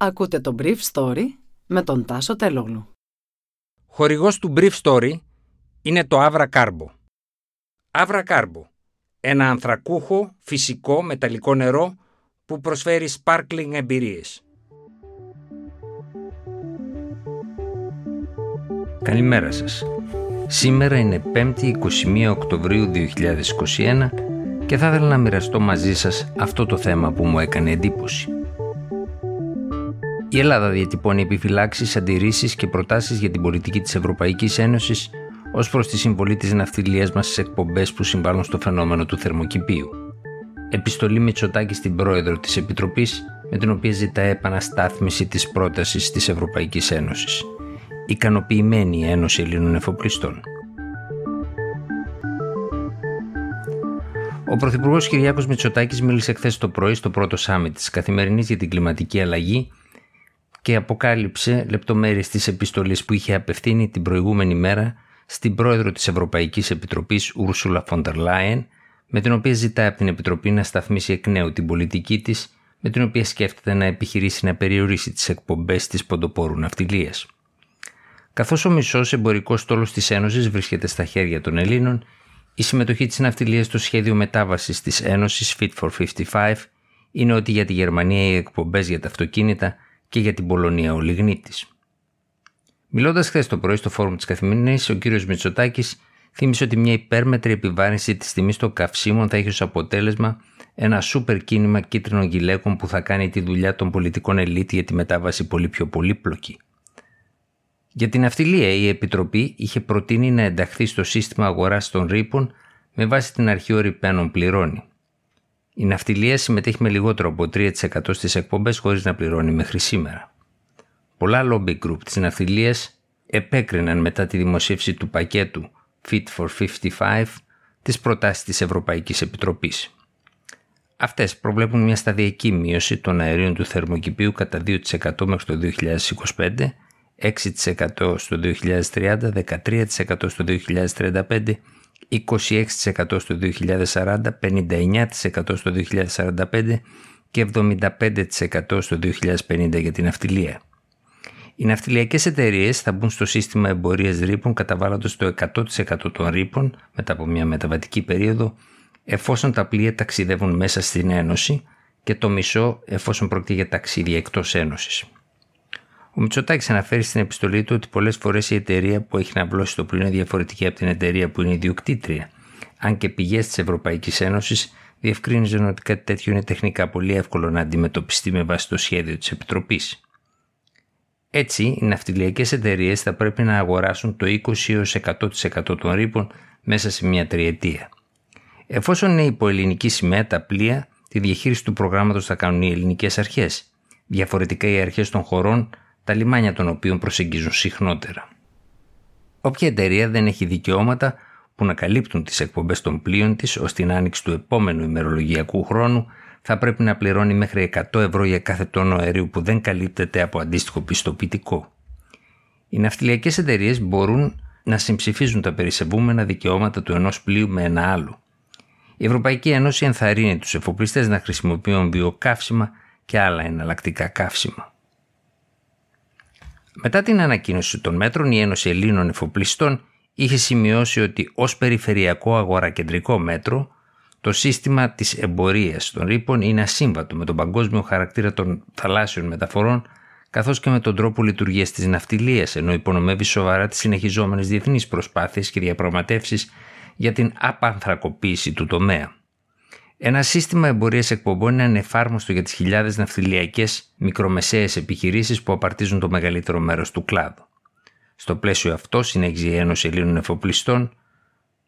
Ακούτε το Brief Story με τον Τάσο Τελόγλου. Χορηγός του Brief Story είναι το Avra Carbo. Avra Carbo, ένα ανθρακούχο, φυσικό, μεταλλικό νερό που προσφέρει sparkling εμπειρίες. Καλημέρα σας. Σήμερα είναι 5η 21 Οκτωβρίου 2021 και θα ήθελα να μοιραστώ μαζί σας αυτό το θέμα που μου έκανε εντύπωση. Η Ελλάδα διατυπώνει επιφυλάξεις, αντιρρήσεις και προτάσεις για την πολιτική της Ευρωπαϊκής Ένωσης ως προς τη συμβολή της ναυτιλίας μας στις εκπομπές που συμβάλλουν στο φαινόμενο του θερμοκηπίου. Επιστολή Μητσοτάκη στην πρόεδρο της Επιτροπής, με την οποία ζητά επαναστάθμιση της πρότασης της Ευρωπαϊκής Ένωσης. Ικανοποιημένη η Ένωση Ελλήνων Εφοπλιστών. Ο Πρωθυπουργός Κυριάκος Μητσοτάκης μίλησε χθες το πρωί στο πρώτο σάμι της Καθημερινής για την Κλιματική Αλλαγή και αποκάλυψε λεπτομέρειες της επιστολής που είχε απευθύνει την προηγούμενη μέρα στην πρόεδρο της Ευρωπαϊκής Επιτροπής Ούρσουλα Φοντερ Λάιεν, με την οποία ζητά από την Επιτροπή να σταθμίσει εκ νέου την πολιτική της, με την οποία σκέφτεται να επιχειρήσει να περιορίσει τις εκπομπές της ποντοπόρου ναυτιλίας. Καθώς ο μισός εμπορικός στόλος της Ένωσης βρίσκεται στα χέρια των Ελλήνων, η συμμετοχή της ναυτιλίας στο σχέδιο μετάβασης της Ένωσης Fit for 55 είναι ότι για τη Γερμανία οι εκπομπές για τα αυτοκίνητα και για την Πολωνία ο Λιγνίτης. Μιλώντας χθες το πρωί στο φόρουμ της Καθημερινής, ο κ. Μητσοτάκης θύμισε ότι μια υπέρμετρη επιβάρυνση της τιμής των καυσίμων θα έχει ως αποτέλεσμα ένα σούπερ κίνημα κίτρινων γυλαίκων που θα κάνει τη δουλειά των πολιτικών ελίτ για τη μετάβαση πολύ πιο πολύπλοκη. Για την αυτιλία, η Επιτροπή είχε προτείνει να ενταχθεί στο σύστημα αγοράς των ρήπων με βάση την αρχή ο πληρώνει. Η ναυτιλία συμμετέχει με λιγότερο από 3% στις εκπομπές χωρίς να πληρώνει μέχρι σήμερα. Πολλά lobby group της ναυτιλίας επέκριναν μετά τη δημοσίευση του πακέτου Fit for 55 τις προτάσεις της Ευρωπαϊκής Επιτροπής. Αυτές προβλέπουν μια σταδιακή μείωση των αερίων του θερμοκηπίου κατά 2% μέχρι το 2025, 6% στο 2030, 13% στο 2035 26% στο 2040, 59% στο 2045 και 75% στο 2050 για την ναυτιλία. Οι ναυτιλιακές εταιρείες θα μπουν στο σύστημα εμπορίας ρήπων καταβάλλοντας το 100% των ρήπων μετά από μια μεταβατική περίοδο εφόσον τα πλοία ταξιδεύουν μέσα στην Ένωση και το μισό εφόσον πρόκειται για ταξίδια εκτός Ένωσης. Ο Μητσοτάκης αναφέρει στην επιστολή του ότι πολλές φορές η εταιρεία που έχει να βλώσει το πλοίο είναι διαφορετική από την εταιρεία που είναι ιδιοκτήτρια, αν και πηγές της Ευρωπαϊκής Ένωσης διευκρίνησαν ότι κάτι τέτοιο είναι τεχνικά πολύ εύκολο να αντιμετωπιστεί με βάση το σχέδιο της Επιτροπής. Έτσι, οι ναυτιλιακές εταιρείες θα πρέπει να αγοράσουν το 20 100% των ρήπων μέσα σε μια τριετία. Εφόσον είναι υπό ελληνική σημαία τα πλοία, τη διαχείριση του προγράμματος θα κάνουν οι ελληνικές αρχές. Διαφορετικά, οι αρχές των χωρών τα λιμάνια των οποίων προσεγγίζουν συχνότερα. Όποια εταιρεία δεν έχει δικαιώματα που να καλύπτουν τις εκπομπές των πλοίων της ως την άνοιξη του επόμενου ημερολογιακού χρόνου θα πρέπει να πληρώνει μέχρι 100 ευρώ για κάθε τόνο αερίου που δεν καλύπτεται από αντίστοιχο πιστοποιητικό. Οι ναυτιλιακές εταιρείες μπορούν να συμψηφίζουν τα περισεβούμενα δικαιώματα του ενός πλοίου με ένα άλλο. Η Ευρωπαϊκή Ένωση ενθαρρύνει τους εφοπλιστές να χρησιμοποιούν βιοκαύσιμα και άλλα εναλλακτικά καύσιμα. Μετά την ανακοίνωση των μέτρων, η Ένωση Ελλήνων Εφοπλιστών είχε σημειώσει ότι ως περιφερειακό αγορακεντρικό μέτρο το σύστημα της εμπορίας των ρήπων είναι ασύμβατο με τον παγκόσμιο χαρακτήρα των θαλάσσιων μεταφορών καθώς και με τον τρόπο λειτουργίας της ναυτιλίας ενώ υπονομεύει σοβαρά τις συνεχιζόμενες διεθνείς προσπάθειες και διαπραγματεύσεις για την απανθρακοποίηση του τομέα. Ένα σύστημα εμπορίας εκπομπών είναι ανεφάρμοστο για τις χιλιάδες ναυτιλιακές μικρομεσαίες επιχειρήσεις που απαρτίζουν το μεγαλύτερο μέρος του κλάδου. Στο πλαίσιο αυτό, συνέχιζε η Ένωση Ελλήνων Εφοπλιστών,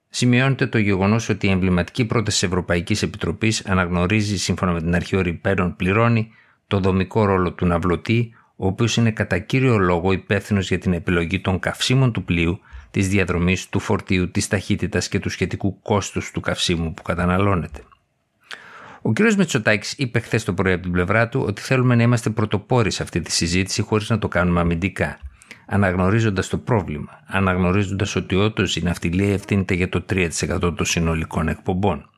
σημειώνεται το γεγονός ότι η εμβληματική πρόταση της Ευρωπαϊκής Επιτροπής αναγνωρίζει, σύμφωνα με την αρχή ορυπαίνων πληρώνει, το δομικό ρόλο του ναυλωτή, ο οποίος είναι κατά κύριο λόγο υπεύθυνος για την επιλογή των καυσίμων του πλοίου, της διαδρομής του φορτίου, της ταχύτητας και του σχετικού κόστους του καυσίμου που καταναλώνεται. Ο κ. Μετσοτάκη είπε χθες το πρωί από την πλευρά του ότι θέλουμε να είμαστε πρωτοπόροι σε αυτή τη συζήτηση χωρίς να το κάνουμε αμυντικά. Αναγνωρίζοντας το πρόβλημα, αναγνωρίζοντας ότι όντως η ναυτιλία ευθύνεται για το 3% των συνολικών εκπομπών.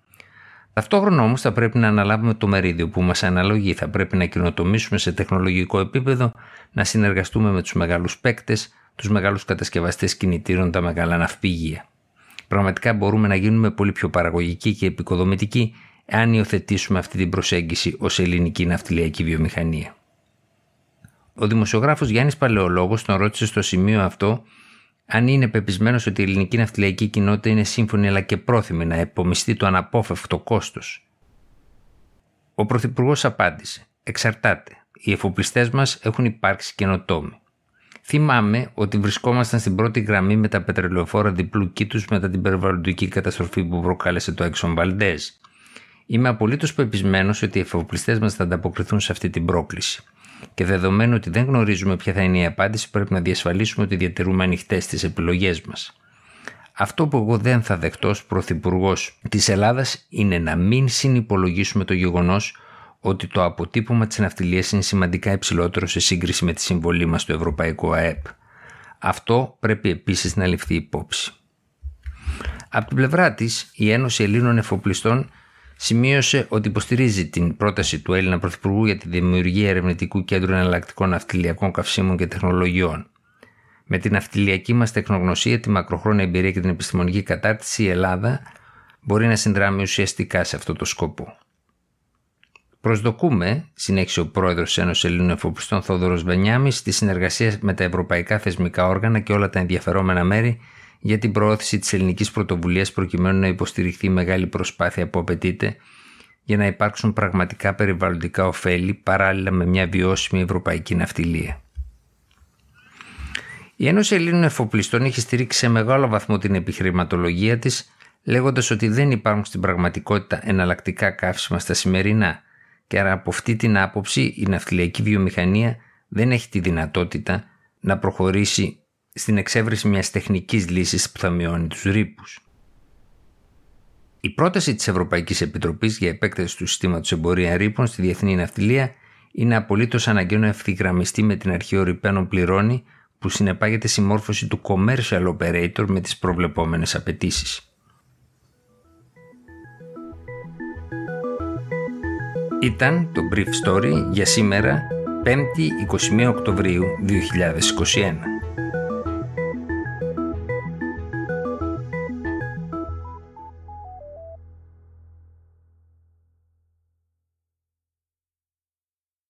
Ταυτόχρονα όμως θα πρέπει να αναλάβουμε το μερίδιο που μας αναλογεί. Θα πρέπει να κοινοτομήσουμε σε τεχνολογικό επίπεδο, να συνεργαστούμε με τους μεγάλους παίκτες, τους μεγάλους κατασκευαστές κινητήρων, τα μεγάλα ναυπηγεία. Πραγματικά μπορούμε να γίνουμε πολύ πιο παραγωγικοί και επικοδομητικοί αν υιοθετήσουμε αυτή την προσέγγιση ως ελληνική ναυτιλιακή βιομηχανία. Ο δημοσιογράφος Γιάννης Παλαιολόγος τον ρώτησε στο σημείο αυτό αν είναι πεπισμένος ότι η ελληνική ναυτιλιακή κοινότητα είναι σύμφωνη αλλά και πρόθυμη να επομιστεί το αναπόφευκτο κόστος. Ο Πρωθυπουργός απάντησε: Εξαρτάται. Οι εφοπλιστές μας έχουν υπάρξει καινοτόμοι. Θυμάμαι ότι βρισκόμασταν στην πρώτη γραμμή με τα πετρελαιοφόρα διπλού κήτους μετά την περιβαλλοντική καταστροφή που προκάλεσε το Exxon Valdez. Είμαι απολύτως πεπισμένος ότι οι εφοπλιστές μας θα ανταποκριθούν σε αυτή την πρόκληση. Και δεδομένου ότι δεν γνωρίζουμε ποια θα είναι η απάντηση, πρέπει να διασφαλίσουμε ότι διατηρούμε ανοιχτές τις επιλογές μας. Αυτό που εγώ δεν θα δεχτώ ως Πρωθυπουργός της Ελλάδας είναι να μην συνυπολογίσουμε το γεγονός ότι το αποτύπωμα της ναυτιλίας είναι σημαντικά υψηλότερο σε σύγκριση με τη συμβολή μας στο Ευρωπαϊκό ΑΕΠ. Αυτό πρέπει επίσης να ληφθεί υπόψη. Από την πλευρά της, η Ένωση Ελλήνων Εφοπλιστών σημείωσε ότι υποστηρίζει την πρόταση του Έλληνα Πρωθυπουργού για τη δημιουργία ερευνητικού κέντρου εναλλακτικών ναυτιλιακών καυσίμων και τεχνολογιών. Με την ναυτιλιακή μας τεχνογνωσία, τη μακροχρόνια εμπειρία και την επιστημονική κατάρτιση, η Ελλάδα μπορεί να συνδράμει ουσιαστικά σε αυτό το σκοπό. Προσδοκούμε, συνέχισε ο πρόεδρος της Ένωσης Ελλήνων Εφοπλιστών Θόδωρος Βενιάμι, στη συνεργασία με τα ευρωπαϊκά θεσμικά όργανα και όλα τα ενδιαφερόμενα μέρη για την προώθηση της ελληνικής πρωτοβουλίας προκειμένου να υποστηριχθεί η μεγάλη προσπάθεια που απαιτείται για να υπάρξουν πραγματικά περιβαλλοντικά ωφέλη παράλληλα με μια βιώσιμη ευρωπαϊκή ναυτιλία. Η Ένωση Ελλήνων Εφοπλιστών έχει στηρίξει σε μεγάλο βαθμό την επιχειρηματολογία της λέγοντας ότι δεν υπάρχουν στην πραγματικότητα εναλλακτικά καύσιμα στα σημερινά και άρα από αυτή την άποψη η ναυτιλιακή βιομηχανία δεν έχει τη δυνατότητα να προχωρήσει στην εξέβρεση μιας τεχνικής λύσης που θα μειώνει τους ρήπους. Η πρόταση της Ευρωπαϊκής Επιτροπής για επέκταση του συστήματος εμπορία ρήπων στη διεθνή ναυτιλία είναι απολύτως αναγκαίο να ευθυγραμμιστεί με την αρχή ορυπαίνων πληρώνει που συνεπάγεται συμμόρφωση του commercial operator με τις προβλεπόμενες απαιτήσεις. Ήταν το Brief Story για σήμερα 5η 21 Οκτωβρίου 2021.